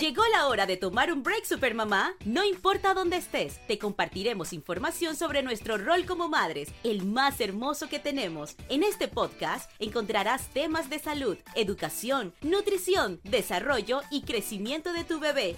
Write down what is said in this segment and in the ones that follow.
Llegó la hora de tomar un break, Supermamá. No importa dónde estés, te compartiremos información sobre nuestro rol como madres, el más hermoso que tenemos. En este podcast encontrarás temas de salud, educación, nutrición, desarrollo y crecimiento de tu bebé.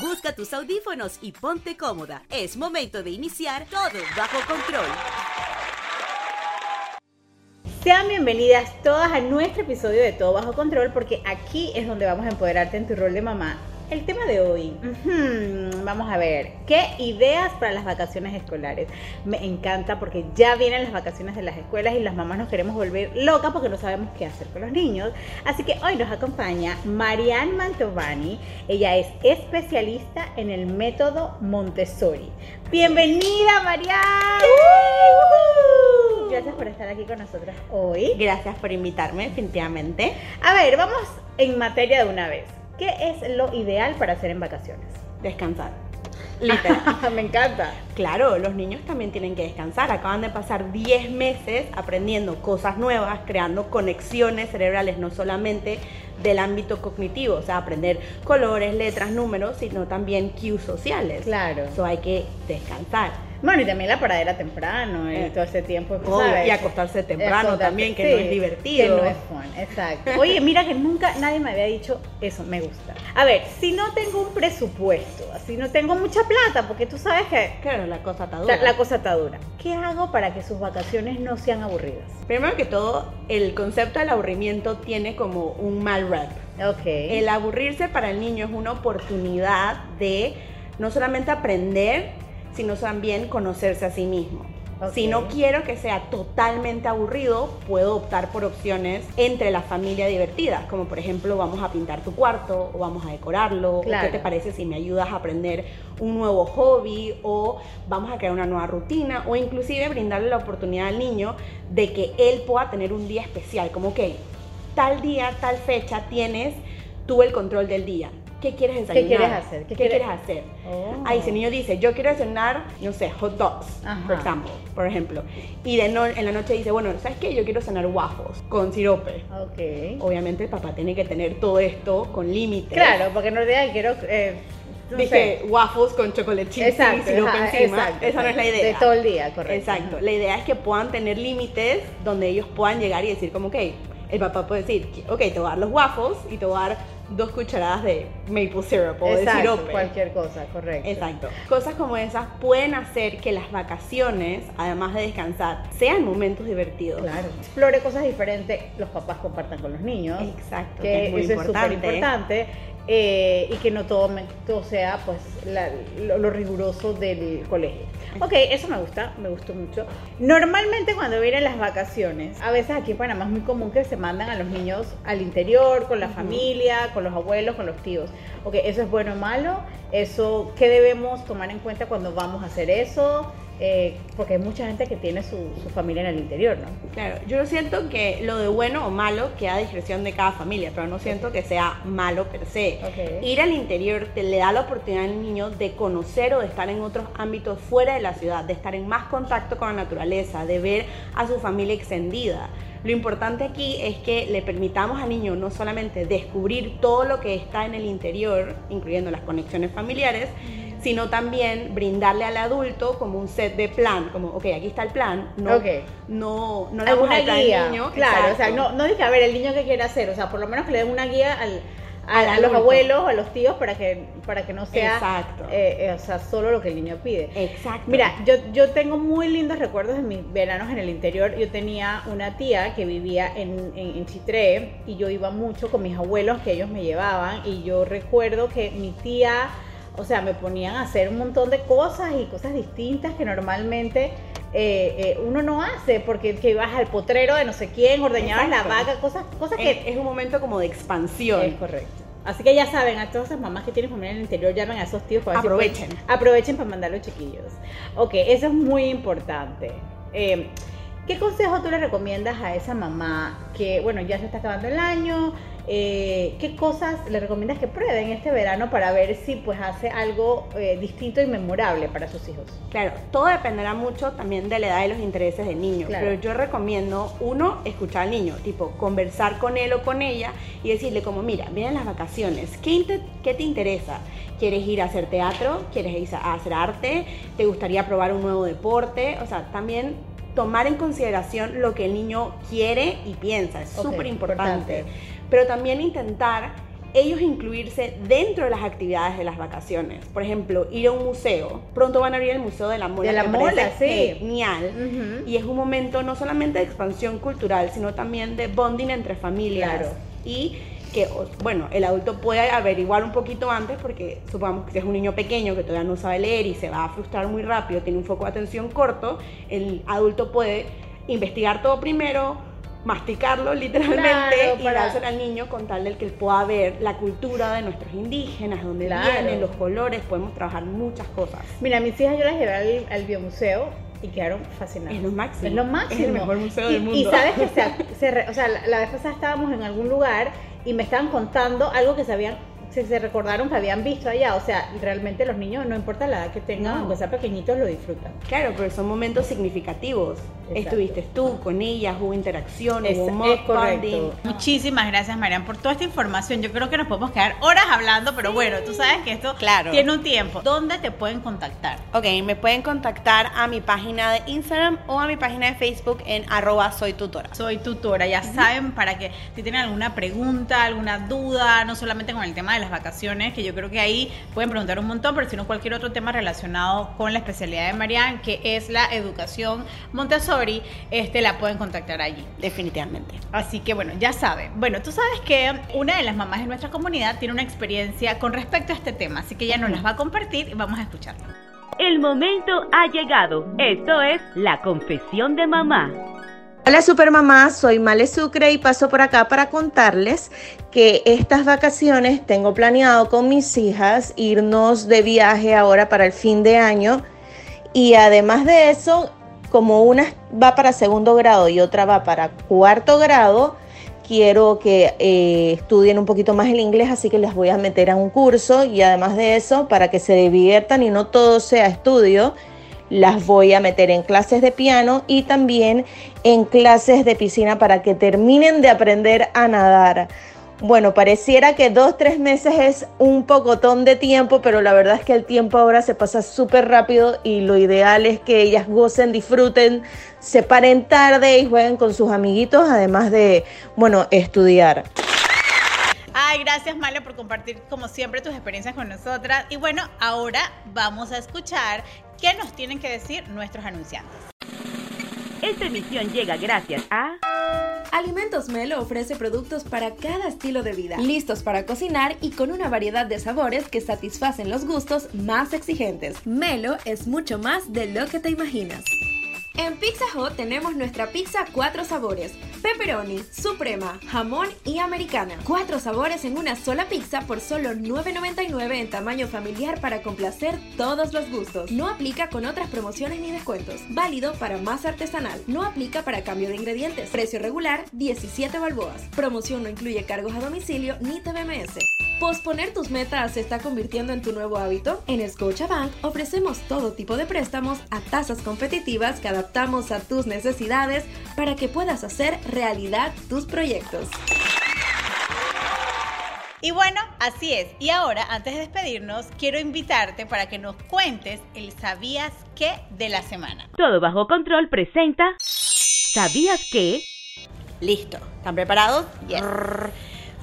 Busca tus audífonos y ponte cómoda. Es momento de iniciar todo bajo control. Sean bienvenidas todas a nuestro episodio de Todo Bajo Control porque aquí es donde vamos a empoderarte en tu rol de mamá. El tema de hoy, vamos a ver, ¿qué ideas para las vacaciones escolares? Me encanta porque ya vienen las vacaciones de las escuelas y las mamás nos queremos volver locas porque no sabemos qué hacer con los niños. Así que hoy nos acompaña Marianne Mantovani. Ella es especialista en el método Montessori. Bienvenida, Marianne. Gracias por estar aquí con nosotros hoy. Gracias por invitarme, definitivamente. A ver, vamos en materia de una vez. ¿Qué es lo ideal para hacer en vacaciones? Descansar. Literal. Me encanta. claro, los niños también tienen que descansar. Acaban de pasar 10 meses aprendiendo cosas nuevas, creando conexiones cerebrales, no solamente del ámbito cognitivo, o sea, aprender colores, letras, números, sino también cues sociales. Claro. Eso hay que descansar. Bueno, y también la paradera temprano y Eh, todo ese tiempo. Obvio, ¿sabes? y acostarse temprano también, que sí, no es divertido. Que no es fun, exacto. Oye, mira que nunca nadie me había dicho eso, me gusta. A ver, si no tengo un presupuesto, si no tengo mucha plata, porque tú sabes que Claro, la cosa está dura. la, la cosa está dura. ¿Qué hago para que sus vacaciones no sean aburridas? Primero que todo, el concepto del aburrimiento tiene como un mal rep. Ok. El aburrirse para el niño es una oportunidad de no solamente aprender, sino también conocerse a sí mismo. Si no quiero que sea totalmente aburrido, puedo optar por opciones entre la familia divertidas, como por ejemplo vamos a pintar tu cuarto o vamos a decorarlo, Claro. o qué te parece si me ayudas a aprender un nuevo hobby o vamos a crear una nueva rutina o inclusive brindarle la oportunidad al niño de que él pueda tener un día especial, como que tal día, tal fecha tienes tú el control del día. ¿Qué quieres desayunar? quieres hacer? ¿Qué ¿Qué, quieres- quieres hacer? Oh. Ahí si el niño dice, yo quiero desayunar, no sé, hot dogs, por ejemplo, por ejemplo. Y de no- en la noche dice, bueno, ¿sabes qué? Yo quiero cenar waffles con sirope. Ok. Obviamente el papá tiene que tener todo esto con límites. Claro, porque no diga quiero. Eh, no Dije sé. waffles con chocolate chips Exacto, y sirope ajá, encima. exacto, Esa no es la idea. De todo el día, correcto. Exacto. La idea es que puedan tener límites donde ellos puedan llegar y decir como, ok, el papá puede decir, ok, te voy a dar los waffles y te voy a dar dos cucharadas de maple syrup o de Exacto, sirope. cualquier cosa, correcto. Exacto. Cosas como esas pueden hacer que las vacaciones, además de descansar, sean momentos divertidos. Claro. Explore cosas diferentes, los papás compartan con los niños. Exacto, Que, que es muy eso es súper importante. importante. eh, y que no todo, me- todo sea pues la- lo, lo riguroso del colegio. Ok, eso me gusta, me gustó mucho. Normalmente cuando vienen las vacaciones, a veces aquí en Panamá es muy común que se mandan a los niños al interior, con la familia, con los abuelos, con los tíos. Ok, eso es bueno o malo. Eso, ¿qué debemos tomar en cuenta cuando vamos a hacer eso? Eh, porque hay mucha gente que tiene su, su familia en el interior, ¿no? Claro, yo siento que lo de bueno o malo queda a discreción de cada familia, pero no siento que sea malo per se. Ok. Ir al interior te le da la oportunidad al niño de conocer o de estar en otros ámbitos fuera de la ciudad, de estar en más contacto con la naturaleza, de ver a su familia extendida. Lo importante aquí es que le permitamos al niño no solamente descubrir todo lo que está en el interior, incluyendo las conexiones familiares, sino también brindarle al adulto como un set de plan, como, ok, aquí está el plan, no, no, no le damos el plan al guía. niño. claro, o sea, no, no dice, a ver, el niño que quiere hacer, o sea, por lo menos que le den una guía al, a, Al a los abuelos, a los tíos, para que, para que no sea, Exacto. eh, eh, o sea, solo lo que el niño pide. Exacto. Mira, yo, yo tengo muy lindos recuerdos de mis veranos en el interior. Yo tenía una tía que vivía en, en, en Chitré y yo iba mucho con mis abuelos que ellos me llevaban y yo recuerdo que mi tía, o sea, me ponían a hacer un montón de cosas y cosas distintas que normalmente eh, eh, uno no hace porque que ibas al potrero de no sé quién, ordeñabas la vaca, cosas, cosas que es, un momento como de expansión. es correcto. Así que ya saben, a todas esas mamás que tienen familia en el interior, llamen a esos tíos para si Aprovechen. pueden- aprovechen para mandar los chiquillos. Ok, eso es muy importante. Eh, ¿Qué consejo tú le recomiendas a esa mamá que, bueno, ya se está acabando el año? Eh, ¿Qué cosas le recomiendas que prueben este verano para ver si pues hace algo eh, distinto y memorable para sus hijos? Claro, todo dependerá mucho también de la edad y los intereses del niño. Claro. Pero yo recomiendo, uno, escuchar al niño, tipo conversar con él o con ella y decirle como, mira, vienen las vacaciones, ¿qué, inte- qué te interesa? ¿Quieres ir a hacer teatro? ¿Quieres ir a hacer arte? ¿Te gustaría probar un nuevo deporte? O sea, también tomar en consideración lo que el niño quiere y piensa, es Ok, súper importante. Pero también intentar ellos incluirse dentro de las actividades de las vacaciones. Por ejemplo, ir a un museo. Pronto van a abrir el Museo de la Mola. De la que Mola, sí. Genial. Y es un momento no solamente de expansión cultural, sino también de bonding entre familias. Claro. Y que, bueno, el adulto puede averiguar un poquito antes porque supongamos que si es un niño pequeño que todavía no sabe leer y se va a frustrar muy rápido, tiene un foco de atención corto, el adulto puede investigar todo primero, masticarlo literalmente Claro, y para- dárselo al niño con tal de que él pueda ver la cultura de nuestros indígenas, dónde Claro. vienen, los colores, podemos trabajar muchas cosas. Mira, mis hijas yo las llevé al, al biomuseo y quedaron fascinadas. Es lo máximo. Es lo máximo. Es el mejor museo y, del mundo. Y sabes que se, se re- o sea, la, la vez pasada estábamos en algún lugar y me estaban contando algo que se habían se, se recordaron que habían visto allá, o sea, realmente los niños no importa la edad que tengan, No. aunque sean pequeñitos lo disfrutan. Claro, pero son momentos significativos. Exacto. Estuviste tú con ellas, hubo interacción, Es- hubo correcto. Muchísimas gracias, Marian, por toda esta información. Yo creo que nos podemos quedar horas hablando, pero bueno, tú sabes que esto Claro. tiene un tiempo. ¿Dónde te pueden contactar? Ok, me pueden contactar a mi página de Instagram o a mi página de Facebook en arroba soy tutora. Soy tutora, ya saben, para que si tienen alguna pregunta, alguna duda, no solamente con el tema de las vacaciones, que yo creo que ahí pueden preguntar un montón, pero sino cualquier otro tema relacionado con la especialidad de Marian, que es la educación Montessori, este la pueden contactar allí. Definitivamente. Así que bueno, ya saben. Bueno, tú sabes que una de las mamás de nuestra comunidad tiene una experiencia con respecto a este tema, así que ella nos las va a compartir y vamos a escucharla. El momento ha llegado. Esto es la confesión de mamá. Hola Supermamá, soy Male Sucre y paso por acá para contarles que estas vacaciones tengo planeado con mis hijas irnos de viaje ahora para el fin de año. Y además de eso, como una va para segundo grado y otra va para cuarto grado, quiero que eh, estudien un poquito más el inglés, así que les voy a meter a un curso. Y además de eso, para que se diviertan y no todo sea estudio, las voy a meter en clases de piano y también en clases de piscina para que terminen de aprender a nadar. Bueno, pareciera que dos, tres meses es un pocotón de tiempo, pero la verdad es que el tiempo ahora se pasa súper rápido y lo ideal es que ellas gocen, disfruten, se paren tarde y jueguen con sus amiguitos, además de, bueno, estudiar. Ay, gracias Male por compartir como siempre tus experiencias con nosotras. Y bueno, ahora vamos a escuchar qué nos tienen que decir nuestros anunciantes. Esta emisión llega gracias a Alimentos Melo ofrece productos para cada estilo de vida, listos para cocinar y con una variedad de sabores que satisfacen los gustos más exigentes. Melo es mucho más de lo que te imaginas. En Pizza Hut tenemos nuestra pizza cuatro sabores: pepperoni, suprema, jamón y americana. Cuatro sabores en una sola pizza por solo $9.99 en tamaño familiar para complacer todos los gustos. No aplica con otras promociones ni descuentos. Válido para masa artesanal. No aplica para cambio de ingredientes. Precio regular 17 balboas. Promoción no incluye cargos a domicilio ni TBMS. ¿Posponer tus metas se está convirtiendo en tu nuevo hábito? En Scotiabank ofrecemos todo tipo de préstamos a tasas competitivas que adaptamos a tus necesidades para que puedas hacer realidad tus proyectos. Y bueno, así es. Y ahora, antes de despedirnos, quiero invitarte para que nos cuentes el sabías qué de la semana. Todo Bajo Control presenta ¿Sabías que? Listo. ¿Están preparados? Brrr.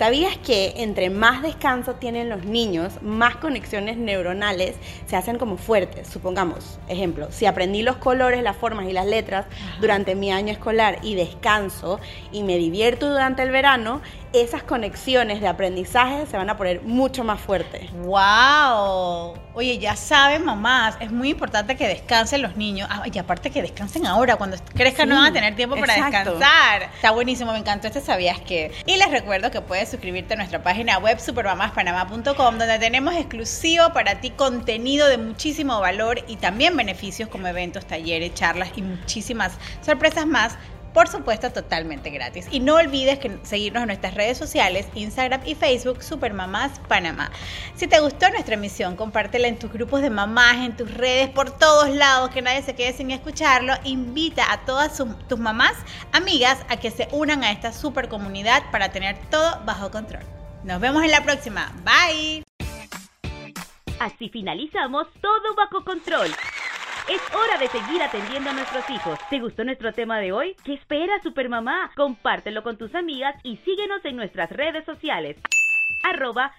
¿Sabías que entre más descanso tienen los niños, más conexiones neuronales se hacen como fuertes? Supongamos, ejemplo, si aprendí los colores, las formas y las letras durante mi año escolar y descanso y me divierto durante el verano, esas conexiones de aprendizaje se van a poner mucho más fuertes. ¡Wow! Oye, ya saben, mamás, es muy importante que descansen los niños. Ah, y aparte que descansen ahora, cuando crezcan no van a tener tiempo para exacto. descansar. Está buenísimo, me encantó este sabías que. Y les recuerdo que puedes suscribirte a nuestra página web supermamaspanamá.com, donde tenemos exclusivo para ti contenido de muchísimo valor y también beneficios como eventos, talleres, charlas y muchísimas sorpresas más por supuesto totalmente gratis. Y no olvides que seguirnos en nuestras redes sociales, Instagram y Facebook, Supermamás Panamá. Si te gustó nuestra emisión, compártela en tus grupos de mamás, en tus redes, por todos lados, que nadie se quede sin escucharlo. Invita a todas tus mamás, amigas, a que se unan a esta super comunidad para tener todo bajo control. Nos vemos en la próxima. Bye. Así finalizamos todo bajo control. Es hora de seguir atendiendo a nuestros hijos. ¿Te gustó nuestro tema de hoy? ¿Qué espera, Supermamá? Compártelo con tus amigas y síguenos en nuestras redes sociales. Arroba.